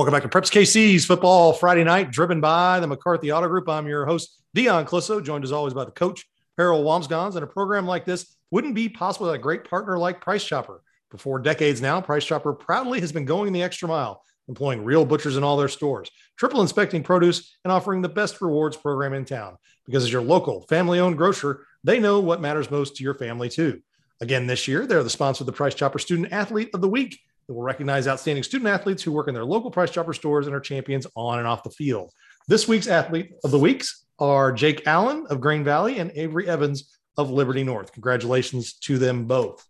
Welcome back to Preps KC's Football Friday Night, driven by the McCarthy Auto Group. I'm your host, Dion Clisso, joined as always by the coach, Harold Wamsgons. And a program like this wouldn't be possible without a great partner like Price Chopper. For four decades now, Price Chopper proudly has been going the extra mile, employing real butchers in all their stores, triple inspecting produce, and offering the best rewards program in town. Because as your local, family owned grocer, they know what matters most to your family, too. Again, this year, they're the sponsor of the Price Chopper Student Athlete of the Week that will recognize outstanding student athletes who work in their local Price Chopper stores and are champions on and off the field. This week's athlete of the weeks are Jake Allen of Green Valley and Avery Evans of Liberty North. Congratulations to them both.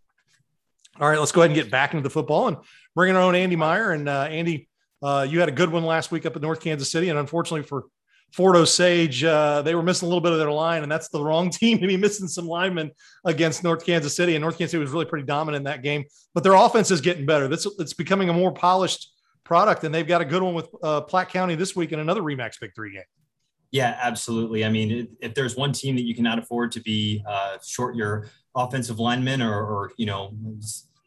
All right, let's go ahead and get back into the football and bring in our own Andy Meyer. And uh, Andy, uh, you had a good one last week up at North Kansas City, and unfortunately for Fort Osage, uh, they were missing a little bit of their line, and that's the wrong team to be missing some linemen against North Kansas City. And North Kansas City was really pretty dominant in that game, but their offense is getting better. That's it's becoming a more polished product, and they've got a good one with uh, Platte County this week in another Remax Big Three game. Yeah, absolutely. I mean, if, there's one team that you cannot afford to be uh, short your offensive linemen or, or you know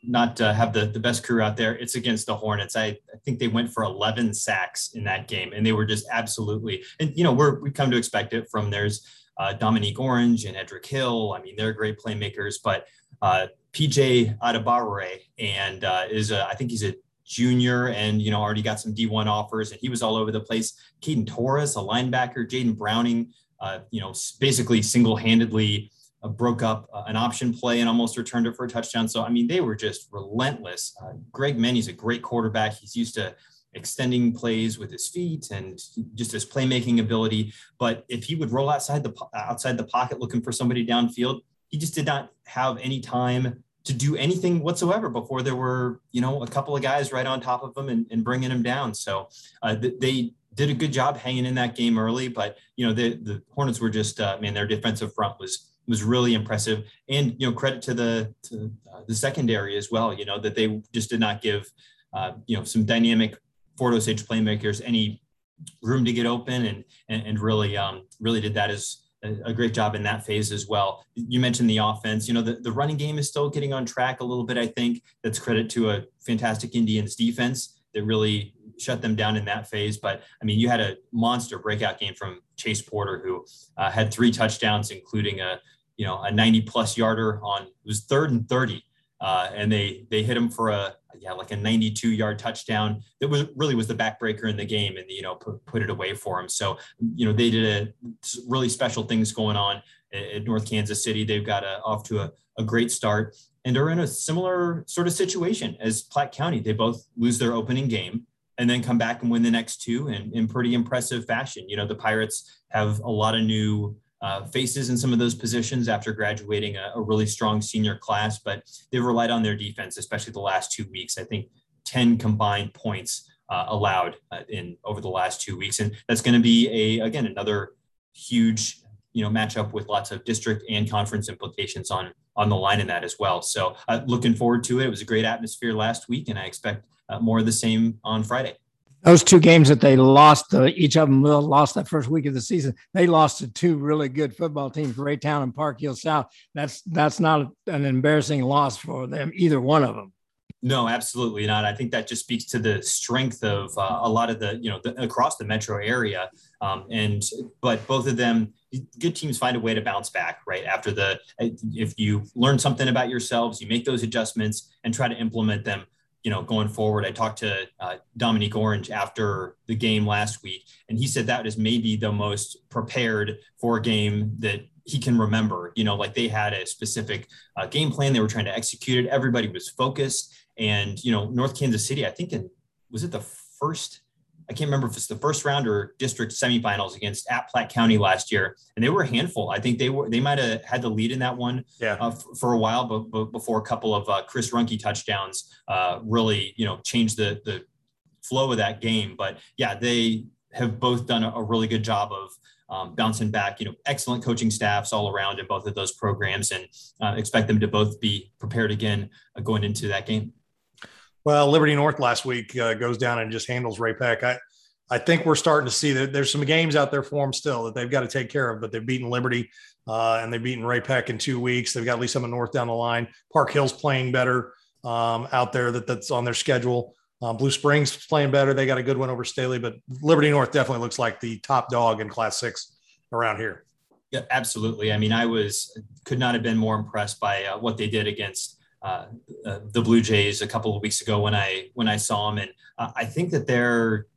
not uh, have the, the best crew out there. It's against the Hornets. I, I think they went for 11 sacks in that game, and they were just absolutely. And you know, we're we come to expect it from there's uh, Dominique Orange and Edric Hill. I mean, they're great playmakers, but uh, PJ Adebawore and uh, is a, I think he's a junior and you know already got some D1 offers, and he was all over the place. Caden Torres, a linebacker, Jaden Browning, uh, you know, basically single-handedly uh, broke up uh, an option play and almost returned it for a touchdown. So, I mean, they were just relentless. Uh, Greg Menny's a great quarterback. He's used to extending plays with his feet and just his playmaking ability. But if he would roll outside the outside the pocket looking for somebody downfield, he just did not have any time to do anything whatsoever before there were, you know, a couple of guys right on top of him and, and bringing him down. So uh, they did a good job hanging in that game early, but you know the the Hornets were just uh, man, their defensive front was was really impressive. And you know, credit to the to uh, the secondary as well. You know that they just did not give uh, you know some dynamic Fort Osage playmakers any room to get open, and and, and really um, really did that as a great job in that phase as well. You mentioned the offense. You know, the, the running game is still getting on track a little bit. I think that's credit to a fantastic Indians defense that really shut them down in that phase. But I mean, you had a monster breakout game from Chase Porter, who uh, had three touchdowns, including a you know a 90 plus yarder on it was third and 30 uh, and they they hit him for a yeah like a 92 yard touchdown that was really was the backbreaker in the game and you know put, put it away for him. So you know they did a really special things going on at, north kansas city. They've got a, off to a, a great start and are in a similar sort of situation as platte county they both lose their opening game and then come back and win the next two in, in pretty impressive fashion you know the pirates have a lot of new uh, faces in some of those positions after graduating a, a, really strong senior class, but they've relied on their defense, especially the last two weeks. I think 10 combined points uh, allowed uh, in over the last two weeks. And that's going to be a, again, another huge, you know, match up with lots of district and conference implications on, on the line in that as well. So uh, looking forward to it. It was a great atmosphere last week and I expect uh, more of the same on Friday those two games that they lost, uh, each of them lost that first week of the season. They lost to two really good football teams, Raytown and Park Hill South. That's that's not an embarrassing loss for them, either one of them. No, absolutely not. I think that just speaks to the strength of uh, a lot of the, you know, the, across the metro area. Um, and but both of them, good teams find a way to bounce back, right? After the, if you learn something about yourselves, you make those adjustments and try to implement them you know, going forward. I talked to uh, Dominique Orange after the game last week, and he said that is maybe the most prepared for a game that he can remember. You know, like they had a specific uh, game plan, they were trying to execute it. Everybody was focused, and you know, North Kansas City. I think in was it the first I can't remember if it's the first round or district semifinals against at Platte County last year, and they were a handful. I think they were they might have had the lead in that one yeah. uh, f- for a while, but, but, before a couple of uh, Chris Runke touchdowns uh, really you know changed the the flow of that game. But yeah, they have both done a, a really good job of um, bouncing back. You know, excellent coaching staffs all around in both of those programs, and uh, expect them to both be prepared again uh, going into that game. Well, Liberty North last week uh, goes down and just handles Ray-Pec. I, I think we're starting to see that there's some games out there for them still that they've got to take care of, but they've beaten Liberty uh, and they've beaten Ray-Pec in two weeks. They've got at least some North down the line. Park Hill's playing better um, out there that that's on their schedule. Um, Blue Springs playing better. They got a good one over Staley, but Liberty North definitely looks like the top dog in Class Six around here. Yeah, absolutely. I mean, I was could not have been more impressed by uh, what they did against uh, uh, the Blue Jays a couple of weeks ago when I when I saw them, and uh, I think that they're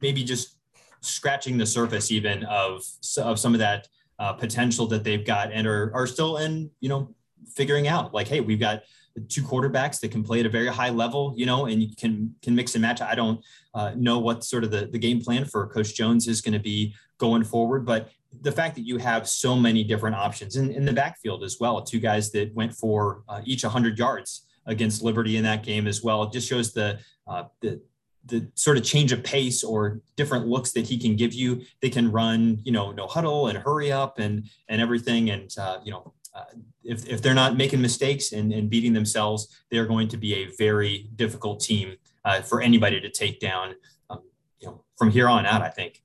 maybe just scratching the surface even of of some of that uh, potential that they've got and are are still in you know figuring out like hey we've got two quarterbacks that can play at a very high level, you know, and you can can mix and match. I don't uh, know what sort of the, the game plan for Coach Jones is going to be going forward, but the fact that you have so many different options in, in the backfield as well, two guys that went for uh, each 100 yards against Liberty in that game as well, it just shows the uh, the the sort of change of pace or different looks that he can give you. They can run, you know, no huddle and hurry up and and everything, and uh, you know. Uh, if, if they're not making mistakes and, and beating themselves, they're going to be a very difficult team uh, for anybody to take down. Um, you know, from here on out, I think.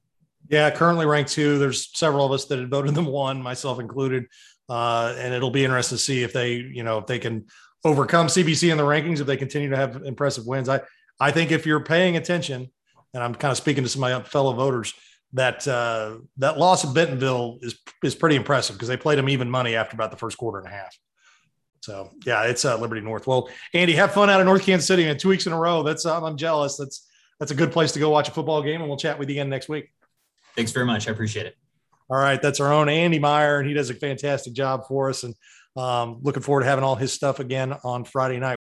Yeah, currently ranked two. There's several of us that had voted them one, myself included. Uh, and it'll be interesting to see if they, you know, if they can overcome CBC in the rankings, if they continue to have impressive wins. I, I think if you're paying attention, and I'm kind of speaking to some of my fellow voters, that uh, that loss of Bentonville is is pretty impressive because they played them even money after about the first quarter and a half. So yeah, it's uh, Liberty North. Well, Andy, have fun out of North Kansas City and two weeks in a row. That's I'm jealous. That's that's a good place to go watch a football game, and we'll chat with you again next week. Thanks very much. I appreciate it. All right. That's our own Andy Meyer, and he does a fantastic job for us. And um, looking forward to having all his stuff again on Friday night.